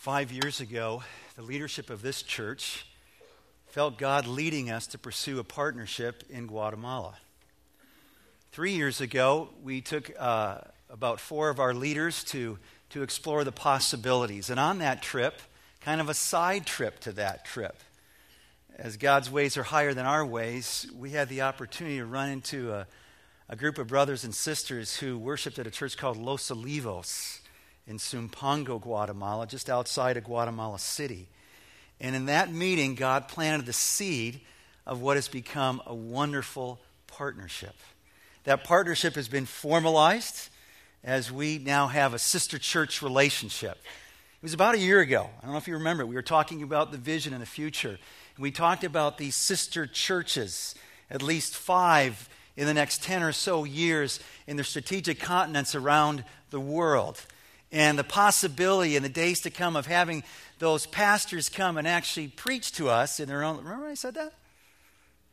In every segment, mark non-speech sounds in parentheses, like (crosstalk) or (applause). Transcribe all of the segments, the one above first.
Five years ago, the leadership of this church felt God leading us to pursue a partnership in Guatemala. Three years ago, we took uh, about four of our leaders to, to explore the possibilities. And on that trip, kind of a side trip to that trip, as God's ways are higher than our ways, we had the opportunity to run into a, a group of brothers and sisters who worshiped at a church called Los Olivos in Sumpango, Guatemala, just outside of Guatemala City. And in that meeting, God planted the seed of what has become a wonderful partnership. That partnership has been formalized as we now have a sister church relationship. It was about a year ago. I don't know if you remember. We were talking about the vision in the future. We talked about these sister churches, at least five in the next 10 or so years in the strategic continents around the world. And the possibility in the days to come of having those pastors come and actually preach to us in their own. Remember I said that?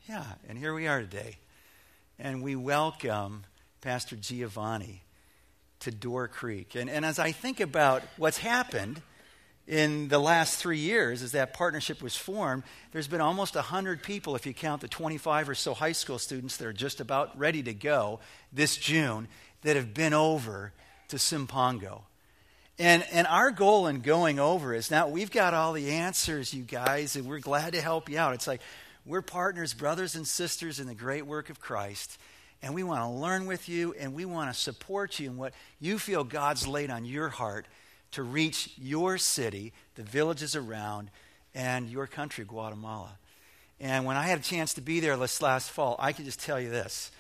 Yeah, and here we are today. And we welcome Pastor Giovanni to Door Creek. And, and as I think about what's happened, in the last three years, as that partnership was formed, there's been almost 100 people, if you count the 25 or so high school students that are just about ready to go this June, that have been over to Sumpango. And, and our goal in going over is now we've got all the answers, you guys, and we're glad to help you out. It's like we're partners, brothers and sisters in the great work of Christ, and we want to learn with you and we want to support you in what you feel God's laid on your heart to reach your city, the villages around, and your country, Guatemala. And when I had a chance to be there this last fall, I can just tell you this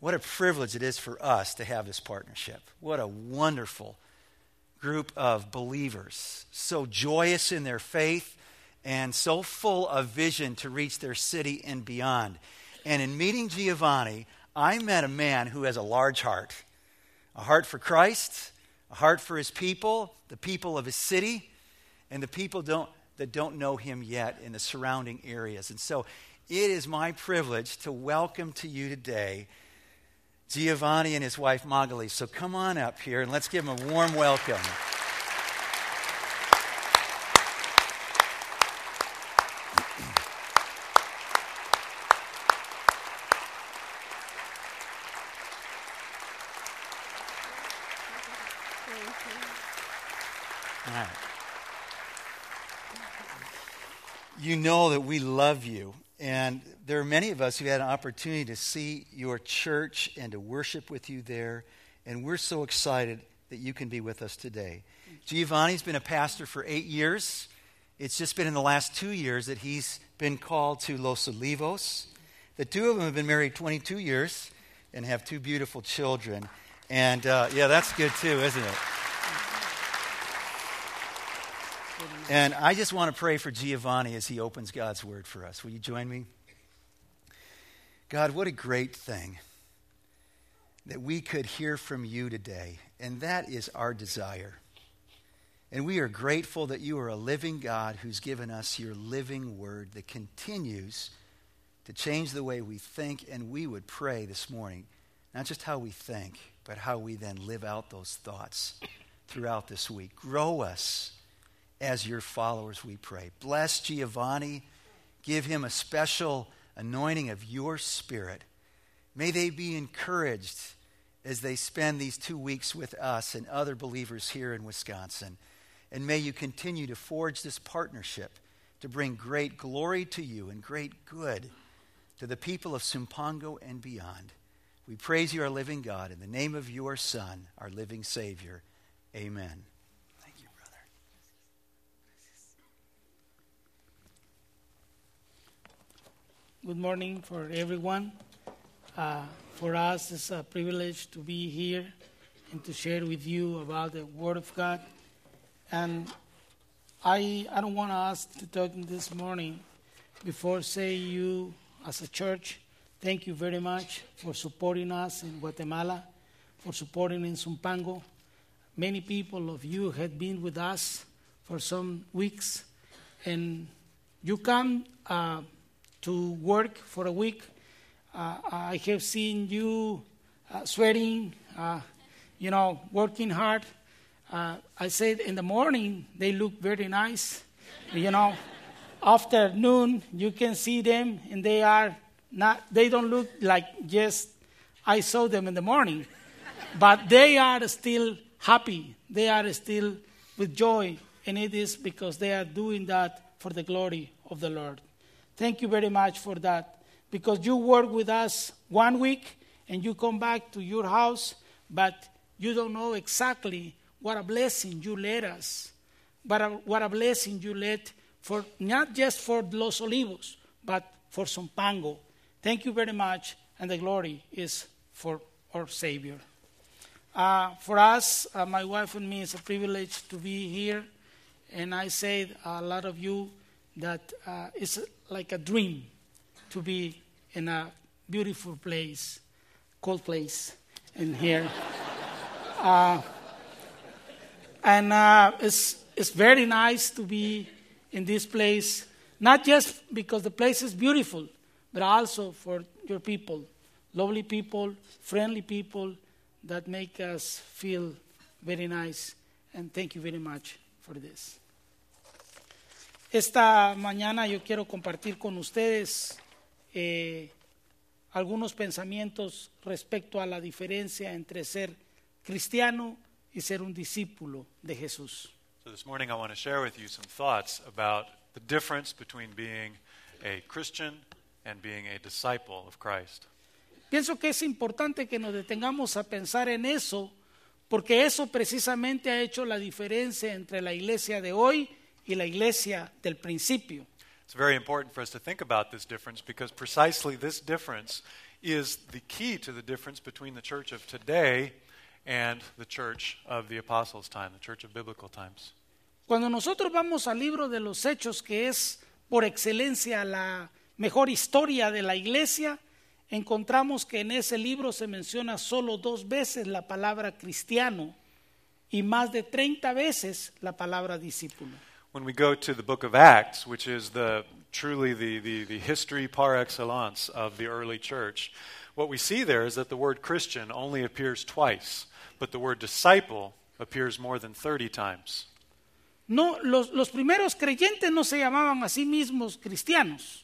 what a privilege it is for us to have this partnership. What a wonderful group of believers, so joyous in their faith and so full of vision to reach their city and beyond. And in meeting Giovanni, I met a man who has a large heart a heart for Christ, a heart for his people, the people of his city, and the people don't, that don't know him yet in the surrounding areas. And so it is my privilege to welcome to you today Giovanni and his wife Magali. So come on up here and let's give them a warm welcome. You know that we love you. And there are many of us who had an opportunity to see your church and to worship with you there. And we're so excited that you can be with us today. Giovanni's been a pastor for eight years. It's just been in the last two years that he's been called to Los Olivos. The two of them have been married 22 years and have two beautiful children. And uh, yeah, that's good too, isn't it? And I just want to pray for Giovanni as he opens God's word for us. Will you join me? God, what a great thing that we could hear from you today. And that is our desire. And we are grateful that you are a living God who's given us your living word that continues to change the way we think. And we would pray this morning, not just how we think, but how we then live out those thoughts throughout this week. Grow us as your followers, we pray. Bless Giovanni. Give him a special anointing of your spirit. May they be encouraged as they spend these two weeks with us and other believers here in Wisconsin. And may you continue to forge this partnership to bring great glory to you and great good to the people of Sumpango and beyond. We praise you, our living God, in the name of your Son, our living Savior. Amen. Good morning for everyone. Uh, for us, it's a privilege to be here and to share with you about the Word of God. And I, I don't want us to talk this morning before say you as a church, thank you very much for supporting us in Guatemala, for supporting in Sumpango. Many people of you had been with us for some weeks, and you come. Uh, to work for a week. Uh, I have seen you uh, sweating, uh, you know, working hard. Uh, I said in the morning they look very nice. You know, after noon you can see them and they are not. They don't look like just I saw them in the morning, but they are still happy. They are still with joy, and it is because they are doing that for the glory of the Lord. Thank you very much for that because you work with us one week and you come back to your house, but you don't know exactly what a blessing you led us. What a, what a blessing you led for not just for Los Olivos, but for Sumpango. Thank you very much, and the glory is for our Savior. Uh, for us, uh, my wife and me, it's a privilege to be here. And I say a lot of you that uh, it's like a dream to be in a beautiful place, cold place in here. (laughs) Uh, and uh, it's, it's very nice to be in this place, not just because the place is beautiful, but also for your people, lovely people, friendly people that make us feel very nice. And thank you very much for this. Esta mañana yo quiero compartir con ustedes eh, algunos pensamientos respecto a la diferencia entre ser cristiano y ser un discípulo de Jesús. So this morning I want to share with you some thoughts about the difference between being a Christian and being a disciple of Christ. Pienso que es importante que nos detengamos a pensar en eso, porque eso precisamente ha hecho la diferencia entre la iglesia de hoy y la iglesia del principio. It's very important for us to think about this difference because precisely this difference is the key to the difference between the church of today and the church of the apostles' time, the church of biblical times. Cuando nosotros vamos al libro de los Hechos, que es por excelencia la mejor historia de la iglesia, encontramos que en ese libro se menciona solo dos veces la palabra cristiano y más de 30 veces la palabra discípulo. When we go to the book of Acts, which is the truly the, the, the history par excellence of the early church, what we see there is that the word Christian only appears twice, but the word disciple appears more than 30 times. No, los, los primeros creyentes no se llamaban a sí mismos cristianos,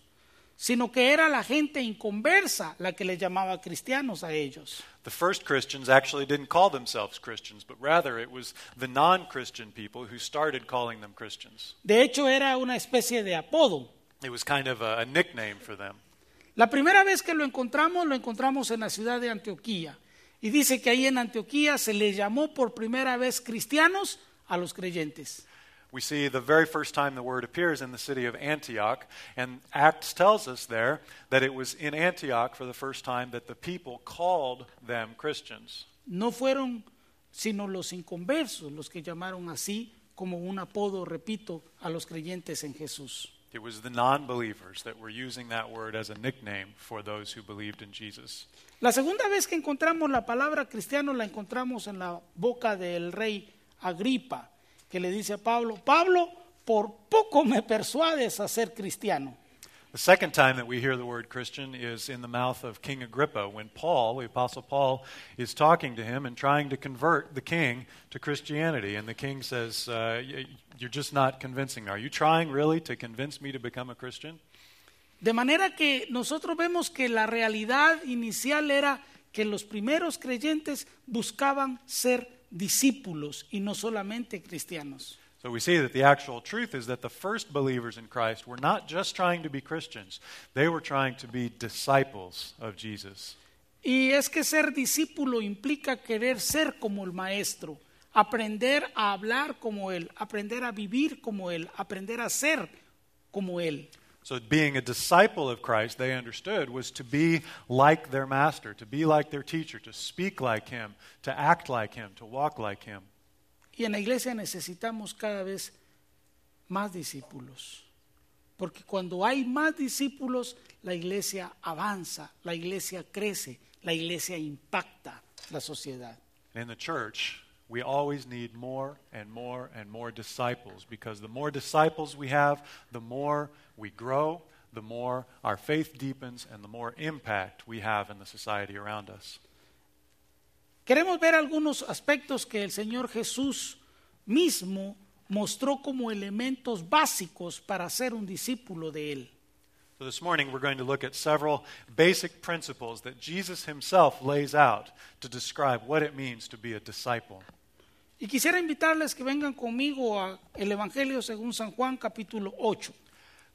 sino que era la gente inconversa la que les llamaba cristianos a ellos. The first Christians actually didn't call themselves Christians, but rather it was the non Christian people who started calling them Christians. De hecho, era una especie de apodo. It was kind of a, a nickname for them. La primera vez que lo encontramos, lo encontramos en la ciudad de Antioquía. Y dice que ahí en Antioquía se les llamó por primera vez cristianos a los creyentes. We see the very first time the word appears in the city of Antioch, and Acts tells us there that it was in Antioch for the first time that the people called them Christians. No fueron sino los inconversos los que llamaron así como un apodo, repito, a los creyentes en Jesús. It was the non believers that were using that word as a nickname for those who believed in Jesus. La segunda vez que encontramos la palabra cristiano la encontramos en la boca del rey Agripa, que le dice a Pablo, Pablo, por poco me persuades a ser cristiano. The second time that we hear the word Christian is in the mouth of King Agrippa when Paul, the Apostle Paul, is talking to him and trying to convert the king to Christianity. And the king says, uh, You're just not convincing me. Are you trying really to convince me to become a Christian? De manera que nosotros vemos que la realidad inicial era que los primeros creyentes buscaban ser discípulos y no solamente cristianos. So we see that the actual truth is that the first believers in Christ were not just trying to be Christians, they were trying to be disciples of Jesus. Y es que ser discípulo implica querer ser como el maestro, aprender a hablar como él, aprender a vivir como él, aprender a ser como él. So, being a disciple of Christ, they understood, was to be like their master, to be like their teacher, to speak like him, to act like him, to walk like him. Y en la iglesia necesitamos cada vez más discípulos. Porque cuando hay más discípulos, la iglesia avanza, la iglesia crece, la iglesia impacta la sociedad. In the church, we always need more and more and more disciples because the more disciples we have, the more we grow, the more our faith deepens, and the more impact we have in the society around us. Queremos ver algunos aspectos que el Señor Jesús mismo mostró como elementos básicos para ser un discípulo de él. So this morning we're going to look at several basic principles that Jesus himself lays out to describe what it means to be a disciple. Y quisiera invitarles que vengan conmigo a el Evangelio según San Juan capítulo 8.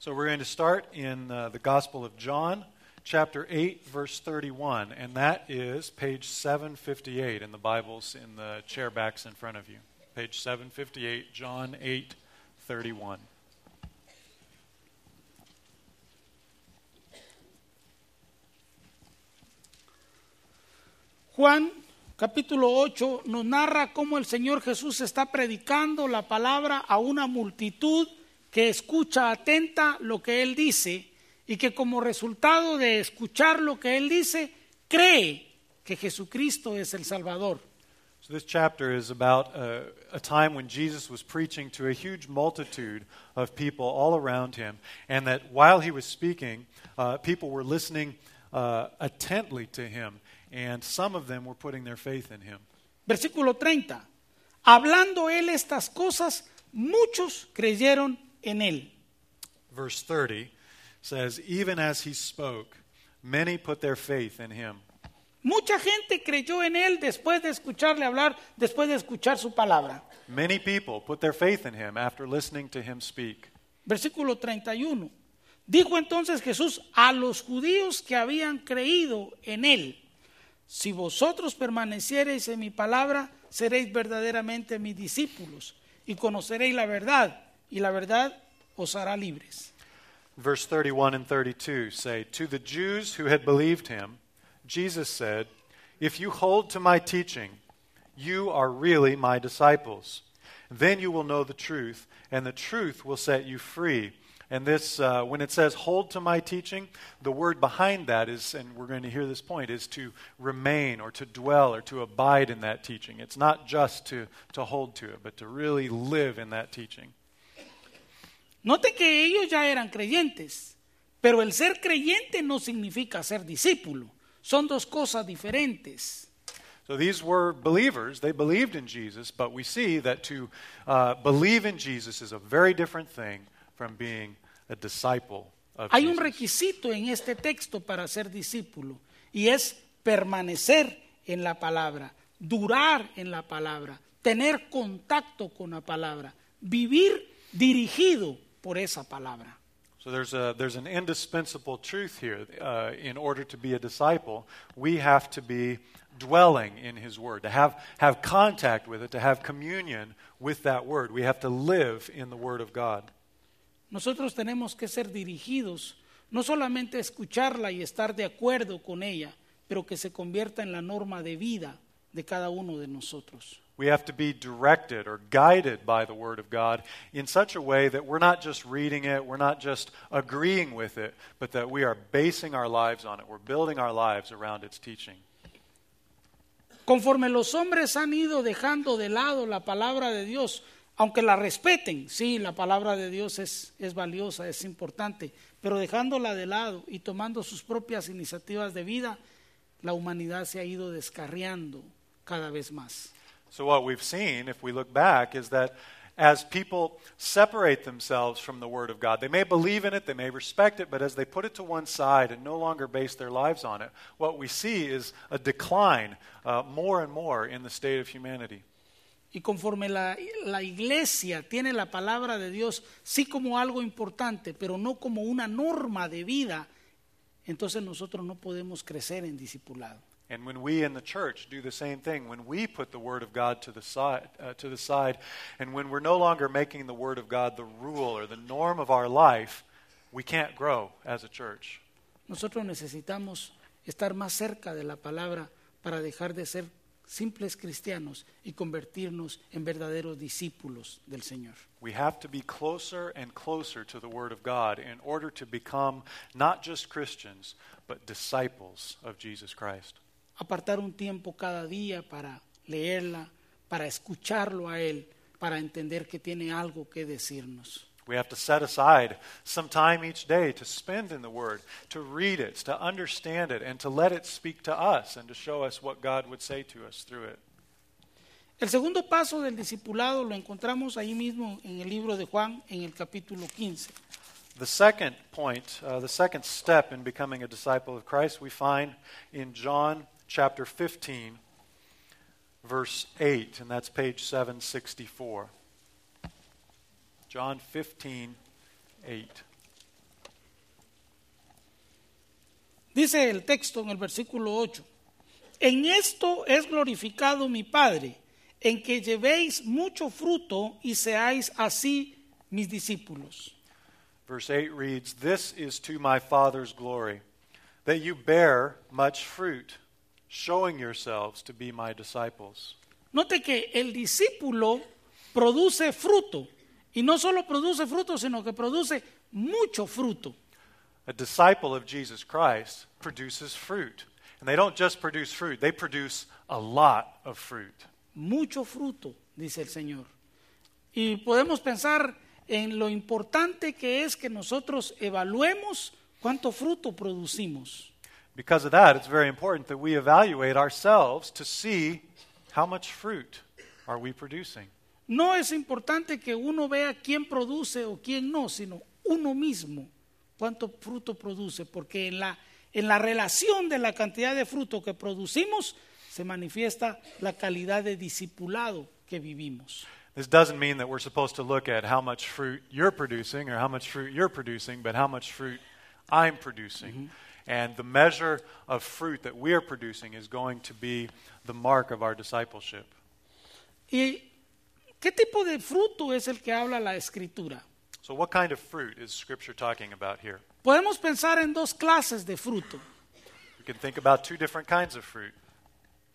So we're going to start in uh, the Gospel of John, chapter 8, verse 31, and that is page 758 in the Bibles in the chair backs in front of you. Page 758, John 8, 31. Juan capítulo 8 nos narra cómo el Señor Jesús está predicando la palabra a una multitud que escucha atenta lo que Él dice y que como resultado de escuchar lo que Él dice, cree que Jesucristo es el Salvador. So this chapter is about a, a time when Jesus was preaching to a huge multitude of people all around him, and that while he was speaking, uh, people were listening uh, attentively to him, and some of them were putting their faith in him. Versículo 30. Hablando Él estas cosas, muchos creyeron en Él. Verse 30 says, Even as he spoke, many put their faith in him. Mucha gente creyó en Él después de escucharle hablar, después de escuchar su palabra. Many people put their faith in him after listening to him speak. Versículo 31. Dijo entonces Jesús a los judíos que habían creído en Él, si vosotros permaneciereis en mi palabra, seréis verdaderamente mis discípulos y conoceréis la verdad, y la verdad os hará libres. Verse 31 and 32 say, To the Jews who had believed him, Jesus said, If you hold to my teaching, you are really my disciples. Then you will know the truth, and the truth will set you free. And this, uh, when it says hold to my teaching, the word behind that is, and we're going to hear this point, is to remain or to dwell or to abide in that teaching. It's not just to, to hold to it, but to really live in that teaching. Note que ellos ya eran creyentes, pero el ser creyente no significa ser discípulo. Son dos cosas diferentes. So these were believers. They believed in Jesus, but we see that to uh, believe in Jesus is a very different thing from being a disciple of Hay un requisito en este texto para ser discípulo y es permanecer en la palabra, durar en la palabra, tener contacto con la palabra, vivir dirigido por esa palabra. So there's, a, there's an indispensable truth here. Uh, in order to be a disciple, we have to be dwelling in His Word, to have, have contact with it, to have communion with that Word. We have to live in the Word of God. Nosotros tenemos que ser dirigidos, no solamente a escucharla y estar de acuerdo con ella, pero que se convierta en la norma de vida de cada uno de nosotros. We have to be directed or guided by the Word of God in such a way that we're not just reading it, we're not just agreeing with it, but that we are basing our lives on it. We're building our lives around its teaching. Conforme los hombres han ido dejando de lado la palabra de Dios, aunque la respeten, sí, la palabra de Dios es, es valiosa, es importante, pero dejándola de lado y tomando sus propias iniciativas de vida, la humanidad se ha ido descarriando cada vez más. So, what we've seen, if we look back, is that as people separate themselves from the Word of God, they may believe in it, they may respect it, but as they put it to one side and no longer base their lives on it, what we see is a decline uh, more and more in the state of humanity. Y conforme la, la iglesia tiene la palabra de Dios sí como algo importante, pero no como una norma de vida, entonces nosotros no podemos crecer en discipulado. And when we in the church do the same thing, when we put the Word of God to the side, uh, to the side, and when we're no longer making the Word of God the rule or the norm of our life, we can't grow as a church. Nosotros necesitamos estar más cerca de la palabra para dejar de ser simples cristianos y convertirnos en verdaderos discípulos del Señor. We have to be closer and closer to the Word of God in order to become not just Christians, but disciples of Jesus Christ. Apartar un tiempo cada día para leerla, para escucharlo a Él, para entender que tiene algo que decirnos. We have to set aside some time each day to spend in the Word, to read it, to understand it, and to let it speak to us and to show us what God would say to us through it. El segundo paso del discipulado lo encontramos ahí mismo en el libro de Juan, en el capítulo 15. The second point, uh, the second step in becoming a disciple of Christ, we find in John chapter 15, verse 8, and that's page 764. John 15, 8. Dice el texto en el versículo 8, en esto es glorificado mi Padre, en que llevéis mucho fruto y seáis así mis discípulos. Verse 8 reads, This is to my Father's glory, that you bear much fruit, showing yourselves to be my disciples. Note que el discípulo produce fruto, y no solo produce fruto, sino que produce mucho fruto. A disciple of Jesus Christ produces fruit. And they don't just produce fruit, they produce a lot of fruit. mucho fruto, dice el Señor. Y podemos pensar en lo importante que es que nosotros evaluemos cuánto fruto producimos. Because of that, it's very important that we evaluate ourselves to see how much fruit are we producing. No es importante que uno vea quién produce o quién no, sino uno mismo cuánto fruto produce, porque en la, en la relación de la cantidad de fruto que producimos se manifiesta la calidad de discipulado que vivimos. This doesn't mean that we're supposed to look at how much fruit you're producing or how much fruit you're producing, but how much fruit I'm producing. Mm-hmm. And the measure of fruit that we're producing is going to be the mark of our discipleship. ¿Y qué tipo de fruto es el que habla la escritura? So, what kind of fruit is Scripture talking about here? Podemos pensar en dos clases de fruto. We can think about two different kinds of fruit.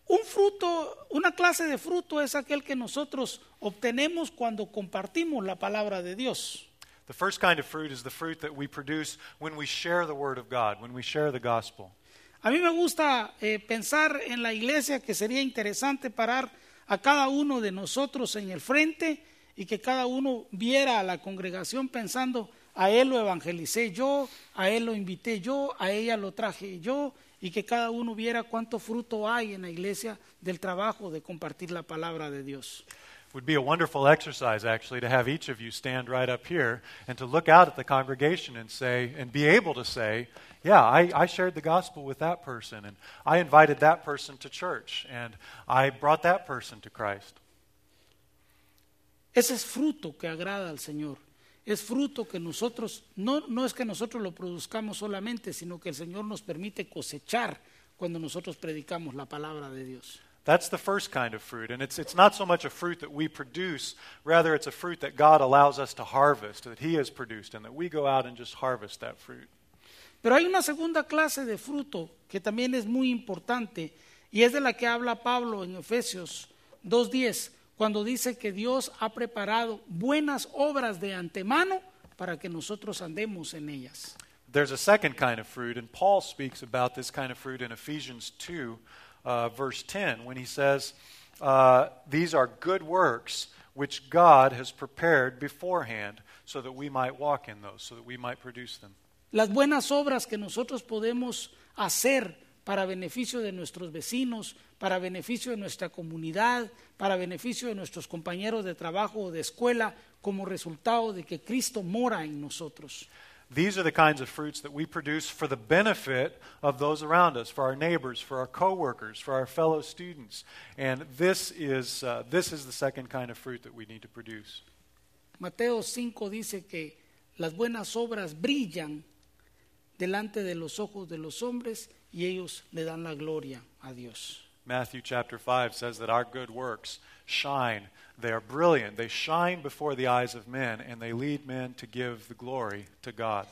Un fruto, una clase de fruto es aquel que nosotros obtenemos cuando compartimos la palabra de Dios. The first kind of fruit is the fruit that we produce when we share the Word of God, when we share the gospel. A mí me gusta eh, pensar en la iglesia que sería interesante parar a cada uno de nosotros en el frente y que cada uno viera a la congregación pensando, a él lo evangelicé yo, a él lo invité yo, a ella lo traje yo, y que cada uno viera cuánto fruto hay en la iglesia del trabajo de compartir la palabra de Dios. Would be a wonderful exercise, actually, to have each of you stand right up here and to look out at the congregation and say, and be able to say, Yeah, I, I shared the gospel with that person, and I invited that person to church, and I brought that person to Christ. Ese es fruto que agrada al Señor. Es fruto que nosotros, no, no es que nosotros lo produzcamos solamente, sino que el Señor nos permite cosechar cuando nosotros predicamos la palabra de Dios. That's the first kind of fruit. And it's, it's not so much a fruit that we produce, rather, it's a fruit that God allows us to harvest, that He has produced, and that we go out and just harvest that fruit. Pero hay una segunda clase de fruto que también es muy importante y es de la que habla Pablo en Efesios 2.10, cuando dice que Dios ha preparado buenas obras de antemano para que nosotros andemos en ellas. There's a second kind of fruit, and Paul speaks about this kind of fruit in Ephesians 2, uh, verse 10, when he says, uh, These are good works which God has prepared beforehand so that we might walk in those, so that we might produce them. Las buenas obras que nosotros podemos hacer para beneficio de nuestros vecinos, para beneficio de nuestra comunidad, para beneficio de nuestros compañeros de trabajo o de escuela, como resultado de que Cristo mora en nosotros. These are the kinds of fruits that we produce for the benefit of those around us, for our neighbors, for our coworkers, for our fellow students. And this is, uh, this is the second kind of fruit that we need to produce. Mateo 5 dice que las buenas obras brillan delante de los ojos de los hombres y ellos le dan la gloria a Dios. Matthew chapter 5 says that our good works shine. They are brilliant. They shine before the eyes of men, and they lead men to give the glory to God.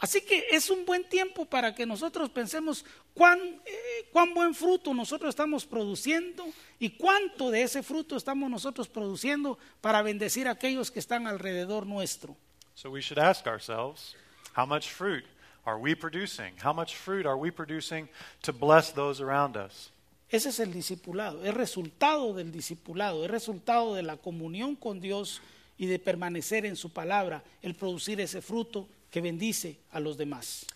Así que es un buen tiempo para que nosotros pensemos cuán, eh, cuán buen fruto nosotros estamos produciendo y cuánto de ese fruto estamos nosotros produciendo para bendecir a aquellos que están alrededor nuestro. So we should ask ourselves how much fruit are we producing? How much fruit are we producing to bless those around us? Ese es el discipulado, es resultado del discipulado, es resultado de la comunión con Dios y de permanecer en su palabra, el producir ese fruto que bendice a los demás.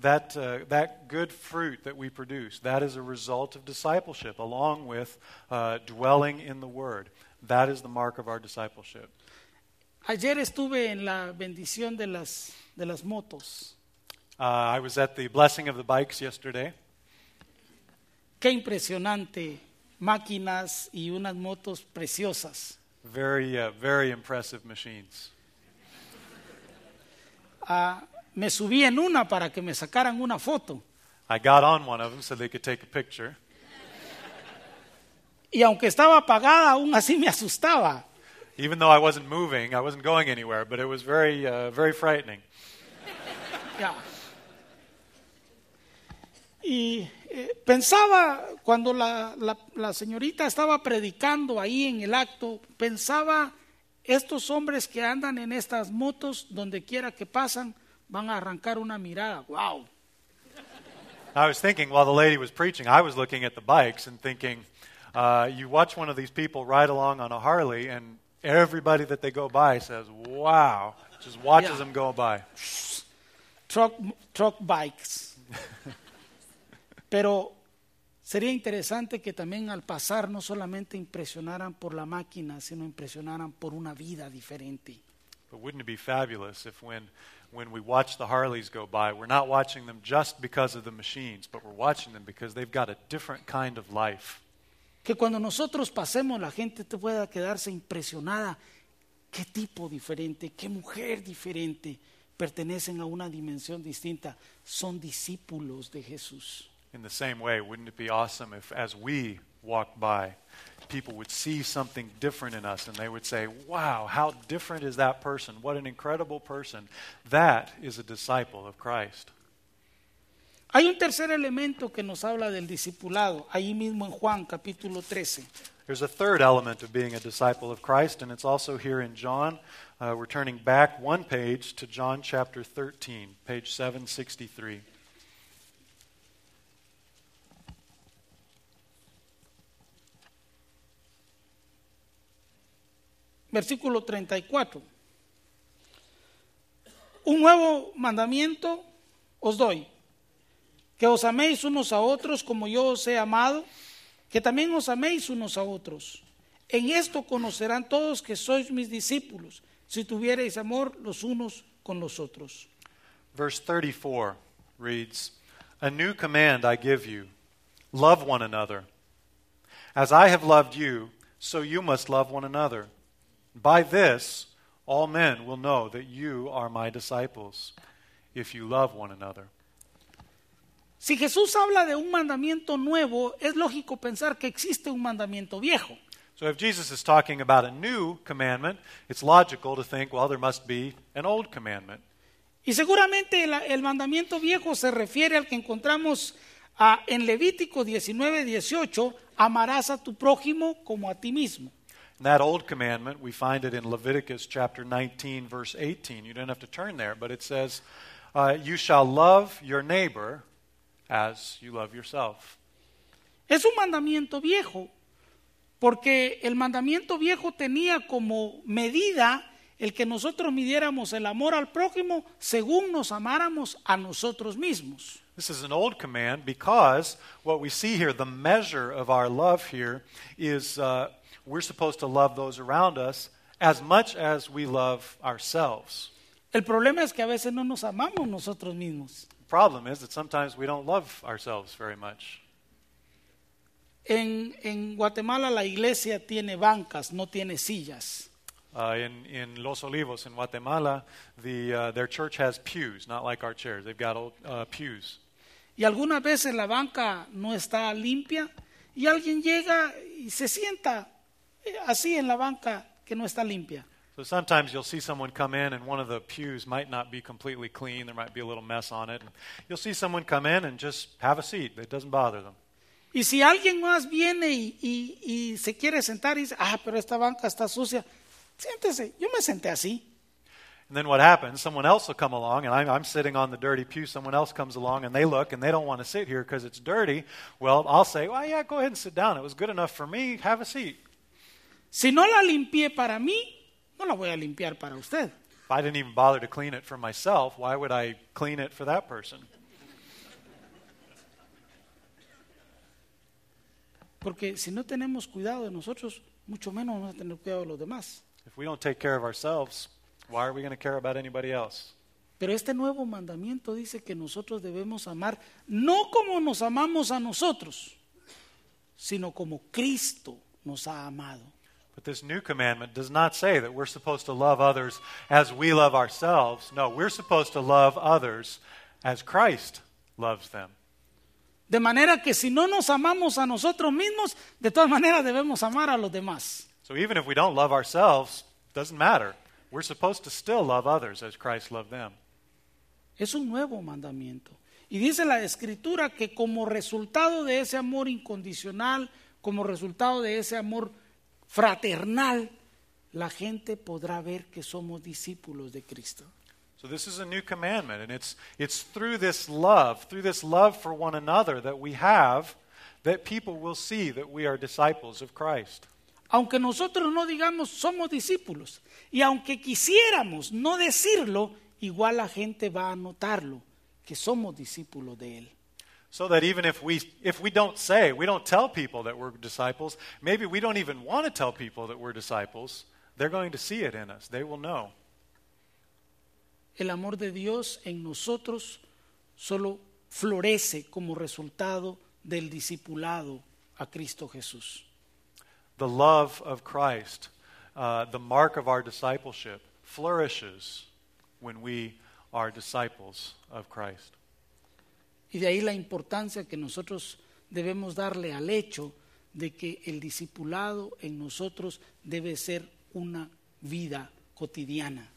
that, uh, that good fruit that we produce, that is a result of discipleship, along with uh, dwelling in the Word. That is the mark of our discipleship. Ayer estuve en la bendición de las, de las motos. Uh, I was at the blessing of the bikes yesterday. Qué impresionante, máquinas y unas motos preciosas. Very, uh, very impressive machines. Ah, me subí en una para que me sacaran una foto. I got on one of them so they could take a picture. Y aunque estaba apagada, aún así me asustaba. Even though I wasn't moving, I wasn't going anywhere, but it was very, uh, very frightening. Ya. Y eh, pensaba, cuando la, la- la señorita estaba predicando ahí en el acto, pensaba, estos hombres que andan en estas motos, donde quiera que pasan, van a arrancar una mirada. ¡Wow! I was thinking while the lady was preaching, I was looking at the bikes and thinking, uh, you watch one of these people ride along on a Harley, and everybody that they go by says, wow, just watches Yeah. them go by. Truck, truck bikes. (laughs) Pero sería interesante que también al pasar no solamente impresionaran por la máquina, sino impresionaran por una vida diferente. But wouldn't it be fabulous if when, when we watch the Harleys go by, we're not watching them just because of the machines, but we're watching them because they've got a different kind of life? Que cuando nosotros pasemos la gente te pueda quedarse impresionada. Qué tipo diferente, qué mujer diferente. Pertenecen a una dimensión distinta. Son discípulos de Jesús. In the same way, wouldn't it be awesome if, as we walk by, people would see something different in us and they would say, Wow, how different is that person? What an incredible person. That is a disciple of Christ. Hay un tercer elemento que nos habla del discipulado, ahí mismo en Juan capítulo 13. There's a third element of being a disciple of Christ, and it's also here in John. Uh, we're turning back one page to John chapter 13, page 763. Versículo 34. Un nuevo mandamiento os doy, que os améis unos a otros como yo os he amado, que también os améis unos a otros. En esto conocerán todos que sois mis discípulos, si tuviereis amor los unos con los otros. Verse 34 reads A new command I give you love one another. As I have loved you, so you must love one another. By this, all men will know that you are my disciples, if you love one another. Si Jesús habla de un mandamiento nuevo, es lógico pensar que existe un mandamiento viejo. So if Jesus is talking about a new commandment, it's logical to think, well, there must be an old commandment. Y seguramente el, el mandamiento viejo se refiere al que encontramos ah, en Levítico 19, 18, amarás a tu prójimo como a ti mismo. And that old commandment, we find it in Leviticus chapter 19, verse 18. You don't have to turn there, but it says, uh, You shall love your neighbor as you love yourself. Es un mandamiento viejo, porque el mandamiento viejo tenía como medida el que nosotros midiéramos el amor al prójimo según nos amáramos a nosotros mismos. This is an old command because what we see here, the measure of our love here, is uh, we're supposed to love those around us as much as we love ourselves. El problema es que a veces no nos amamos nosotros mismos. The problem is that sometimes we don't love ourselves very much. En, en Guatemala la iglesia tiene bancas, no tiene sillas. Uh, in, in Los Olivos, in Guatemala, the, uh, their church has pews, not like our chairs. They've got old, uh, pews. Y algunas veces la banca no está limpia y alguien llega y se sienta así en la banca que no está limpia. So sometimes you'll see someone come in and one of the pews might not be completely clean. There might be a little mess on it. And you'll see someone come in and just have a seat. It doesn't bother them. Y si alguien más viene y, y- y se quiere sentar y dice, ah, pero esta banca está sucia, siéntese, yo me senté así. And then what happens? Someone else will come along, and I'm, I'm sitting on the dirty pew. Someone else comes along, and they look, and they don't want to sit here because it's dirty. Well, I'll say, well, yeah, go ahead and sit down. It was good enough for me. Have a seat. Si no la limpié para mí, no la voy a limpiar para usted. If I didn't even bother to clean it for myself, why would I clean it for that person? Porque si no tenemos cuidado de nosotros, mucho menos vamos a tener cuidado de los demás. If we don't take care of ourselves, why are we going to care about anybody else? Pero este nuevo mandamiento dice que nosotros debemos amar no como nos amamos a nosotros, sino como Cristo nos ha amado. But this new commandment does not say that we're supposed to love others as we love ourselves. No, we're supposed to love others as Christ loves them. De manera que si no nos amamos a nosotros mismos, de todas maneras debemos amar a los demás. So even if we don't love ourselves, doesn't matter. We're supposed to still love others as Christ loved them. Es un nuevo mandamiento. Y dice la escritura que como resultado de ese amor incondicional, como resultado de ese amor fraternal, la gente podrá ver que somos discípulos de Cristo. So this is a new commandment, and it's, it's through this love, through this love for one another that we have, that people will see that we are disciples of Christ. Aunque nosotros no digamos somos discípulos, y aunque quisiéramos no decirlo, igual la gente va a notarlo, que somos discípulos de Él. So that even if we, if we don't say, we don't tell people that we're disciples, maybe we don't even want to tell people that we're disciples, they're going to see it in us. They will know. El amor de Dios en nosotros solo florece como resultado del discipulado a Cristo Jesús. The love of Christ, uh, the mark of our discipleship, flourishes when we are disciples of Christ. Y de ahí la importancia que nosotros debemos darle al hecho de que el discipulado en nosotros debe ser una vida cotidiana.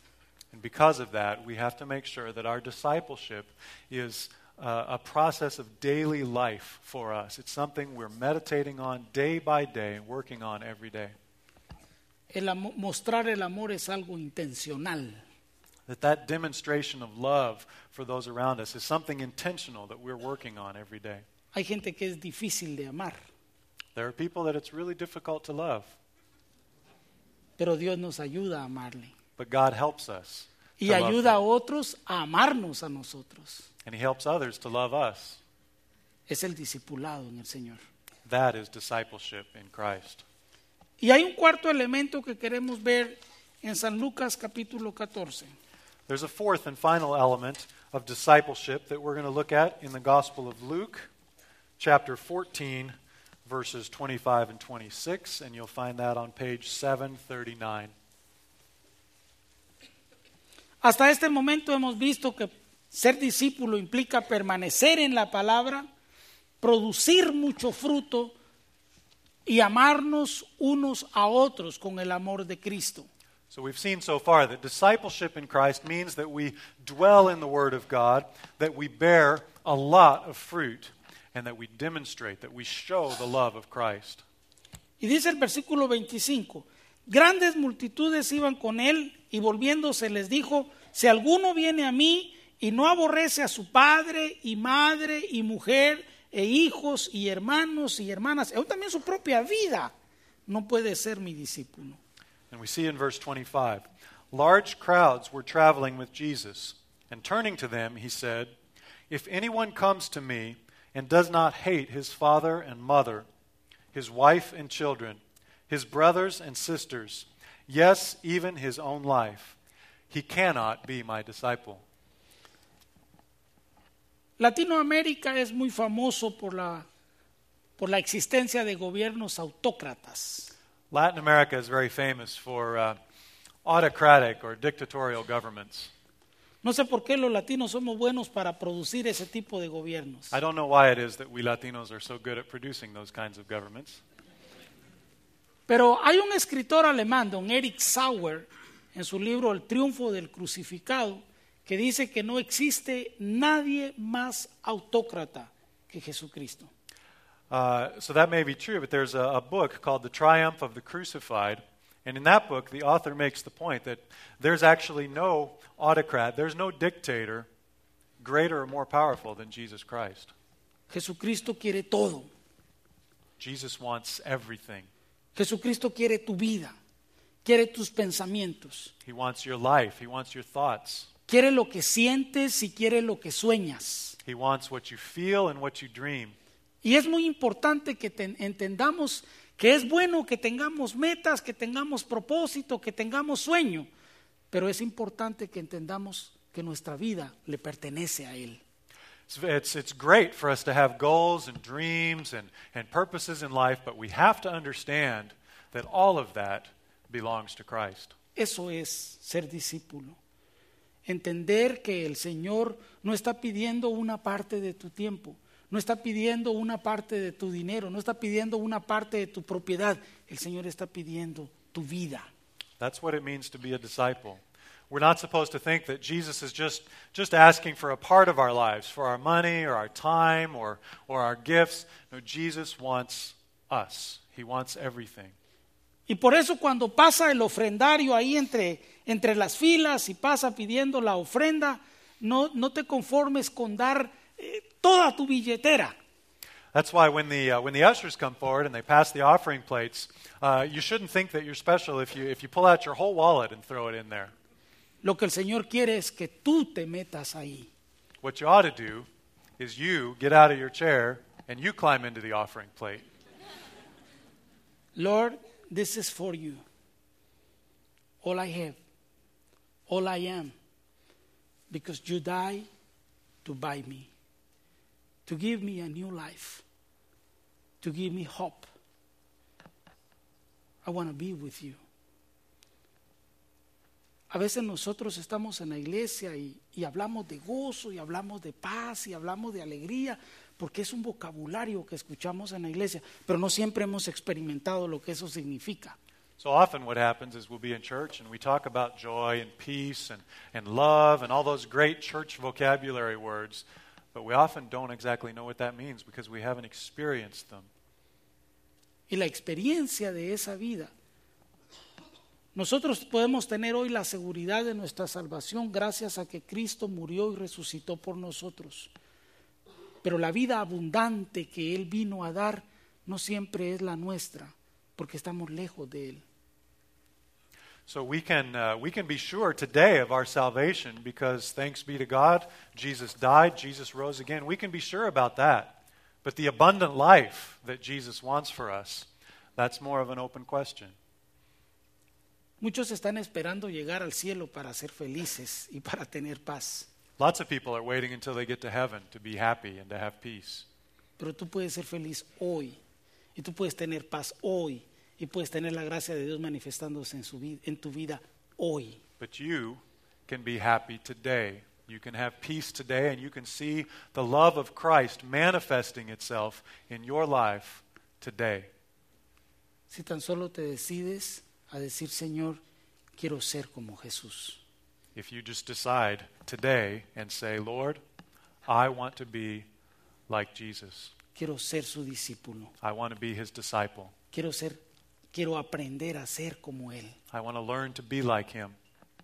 And because of that, we have to make sure that our discipleship is uh, a process of daily life for us. It's something we're meditating on day by day, working on every day. El mostrar el amor es algo intencional. That that demonstration of love for those around us is something intentional that we're working on every day. Hay gente que es difícil de amar, There are people that it's really difficult to love, pero Dios nos ayuda a amarle. but God helps us. Y ayuda a otros a amarnos a nosotros. And He helps others to love us. Es el discipulado en el Señor. That is discipleship in Christ. Y hay un cuarto elemento que queremos ver en San Lucas capítulo 14. There's a fourth and final element of discipleship that we're going to look at in the Gospel of Luke, chapter 14, verses 25 and 26, and you'll find that on page 739. Hasta este momento hemos visto que ser discípulo implica permanecer en la palabra, producir mucho fruto y amarnos unos a otros con el amor de Cristo. So we've seen so far that discipleship in Christ means that we dwell in the Word of God, that we bear a lot of fruit, and that we demonstrate, that we show the love of Christ. Y dice el versículo 25, grandes multitudes iban con él y volviéndose les dijo, si alguno viene a mí y no aborrece a su padre y madre y mujer e hijos y hermanos y hermanas, aún también su propia vida, no puede ser mi discípulo. And we see in verse 25 large crowds were traveling with Jesus, and turning to them, he said, If anyone comes to me and does not hate his father and mother, his wife and children, his brothers and sisters, yes, even his own life, he cannot be my disciple. Latinoamérica es muy famoso por la, por la existencia de gobiernos autócratas. Latin America is very famous for uh, autocratic or dictatorial governments. No sé por qué los latinos somos buenos para producir ese tipo de gobiernos. I don't know why it is that we Latinos are so good at producing those kinds of governments. Pero hay un escritor alemán, don Erich Sauer, en su libro El triunfo del crucificado, que dice que no existe nadie más autócrata que Jesucristo. Uh, so that may be true, but there's a, a book called The Triumph of the Crucified. And in that book, the author makes the point that there's actually no autocrat, there's no dictator greater or more powerful than Jesus Christ. Jesucristo quiere todo. Jesus wants everything. Jesucristo quiere tu vida, quiere tus pensamientos, He wants your life, He wants your thoughts, quiere lo que sientes y quiere lo que sueñas. He wants what you feel and what you dream. Y es muy importante que ten- entendamos que es bueno que tengamos metas, que tengamos propósito, que tengamos sueño, pero es importante que entendamos que nuestra vida le pertenece a Él. It's, it's great for us to have goals and dreams and, and purposes in life, but we have to understand that all of that belongs to Christ. Eso es ser discípulo. Entender que el Señor no está pidiendo una parte de tu tiempo, no está pidiendo una parte de tu dinero, no está pidiendo una parte de tu propiedad. El Señor está pidiendo tu vida. That's what it means to be a disciple. We're not supposed to think that Jesus is just, just asking for a part of our lives, for our money or our time or, or our gifts. No, Jesus wants us, He wants everything. Y por eso cuando pasa el ofrendario ahí entre, entre las filas y pasa pidiendo la ofrenda, no, no te conformes con dar toda tu billetera. That's why when the, uh, when the ushers come forward and they pass the offering plates, uh, you shouldn't think that you're special if you, if you pull out your whole wallet and throw it in there. Lo que el Señor quiere es que tú te metas ahí. What you ought to do is you get out of your chair and you climb into the offering plate. Lord, this is for you. All I have, all I am, because you died to buy me, to give me a new life, to give me hope. I want to be with you. A veces nosotros estamos en la iglesia y, y hablamos de gozo y hablamos de paz y hablamos de alegría, porque es un vocabulario que escuchamos en la iglesia, pero no siempre hemos experimentado lo que eso significa. So often, what happens is we'll be in church and we talk about joy and peace and, and love and all those great church vocabulary words, but we often don't exactly know what that means because we haven't experienced them. Y la experiencia de esa vida. Nosotros podemos tener hoy la seguridad de nuestra salvación gracias a que Cristo murió y resucitó por nosotros. Pero la vida abundante que Él vino a dar no siempre es la nuestra, porque estamos lejos de Él. So we can, uh, we can be sure today of our salvation because thanks be to God, Jesus died, Jesus rose again. We can be sure about that. But the abundant life that Jesus wants for us, that's more of an open question. Muchos están esperando llegar al cielo para ser felices y para tener paz. Lots of people are waiting until they get to heaven to be happy and to have peace. Pero tú puedes ser feliz hoy y tú puedes tener paz hoy y puedes tener la gracia de Dios manifestándose en, su vida, en tu vida hoy. But you can be happy today. You can have peace today, and you can see the love of Christ manifesting itself in your life today. Si tan solo te decides a decir, Señor, quiero ser como Jesús. If you just decide today and say, Lord, I want to be like Jesus, Quiero ser su discípulo. I want to be his disciple, Quiero ser, quiero aprender a ser como Él. I want to learn to be like him.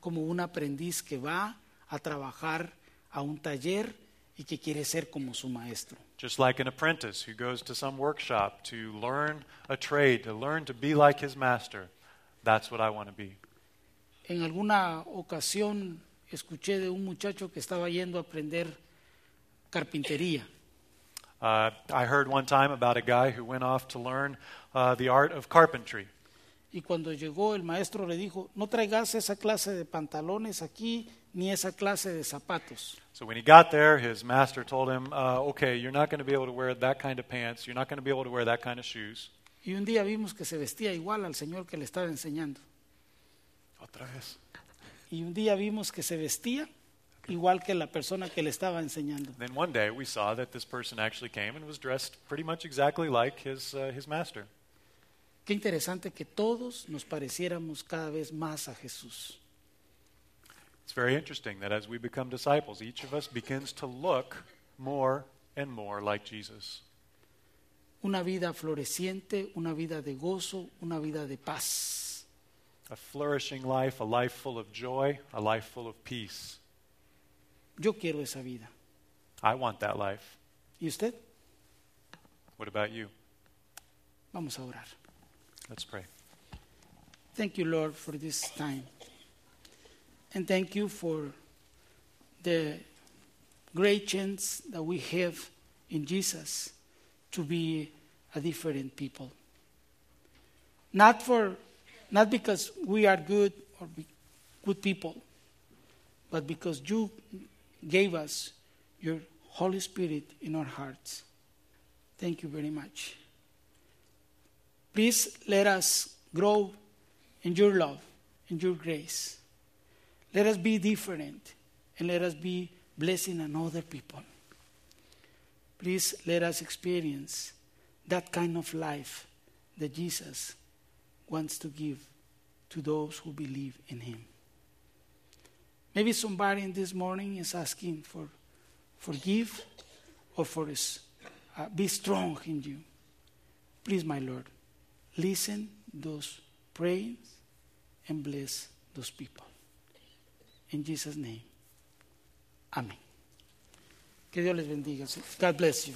Como un aprendiz que va a trabajar a un taller y que quiere ser como su maestro. Just like an apprentice who goes to some workshop to learn a trade, to learn to be like his master. That's what I want to be. En alguna ocasión escuché de un muchacho que estaba yendo a aprender carpintería. Uh, I heard one time about a guy who went off to learn uh, the art of carpentry. Y cuando llegó el maestro le dijo, no traigas esa clase de pantalones aquí ni esa clase de zapatos. So when he got there, his master told him, uh, okay, you're not going to be able to wear that kind of pants. You're not going to be able to wear that kind of shoes. Y un día vimos que se vestía igual al señor que le estaba enseñando. Otra vez. Y un día vimos que se vestía igual que la persona que le estaba enseñando. Then one day we saw that this person actually came and was dressed pretty much exactly like his, uh, his master. Qué interesante que todos nos pareciéramos cada vez más a Jesús. It's very interesting that as we become disciples, each of us begins to look more and more like Jesus. Una vida floreciente, una vida de gozo, una vida de paz. A flourishing life, a life full of joy, a life full of peace. Yo quiero esa vida. I want that life. ¿Y usted? What about you? Vamos a orar. Let's pray. Thank you, Lord, for this time. And thank you for the great chance that we have in Jesus to be a different people. Not for not because we are good or good people, but because you gave us your Holy Spirit in our hearts. Thank you very much. Please let us grow in your love, in your grace. Let us be different and let us be blessing another people. Please let us experience that kind of life that Jesus wants to give to those who believe in him. Maybe somebody in this morning is asking for forgive or for uh, be strong in you. Please, my Lord, listen those prayers and bless those people. In Jesus' name. Amén. Que Dios les bendiga. God bless you.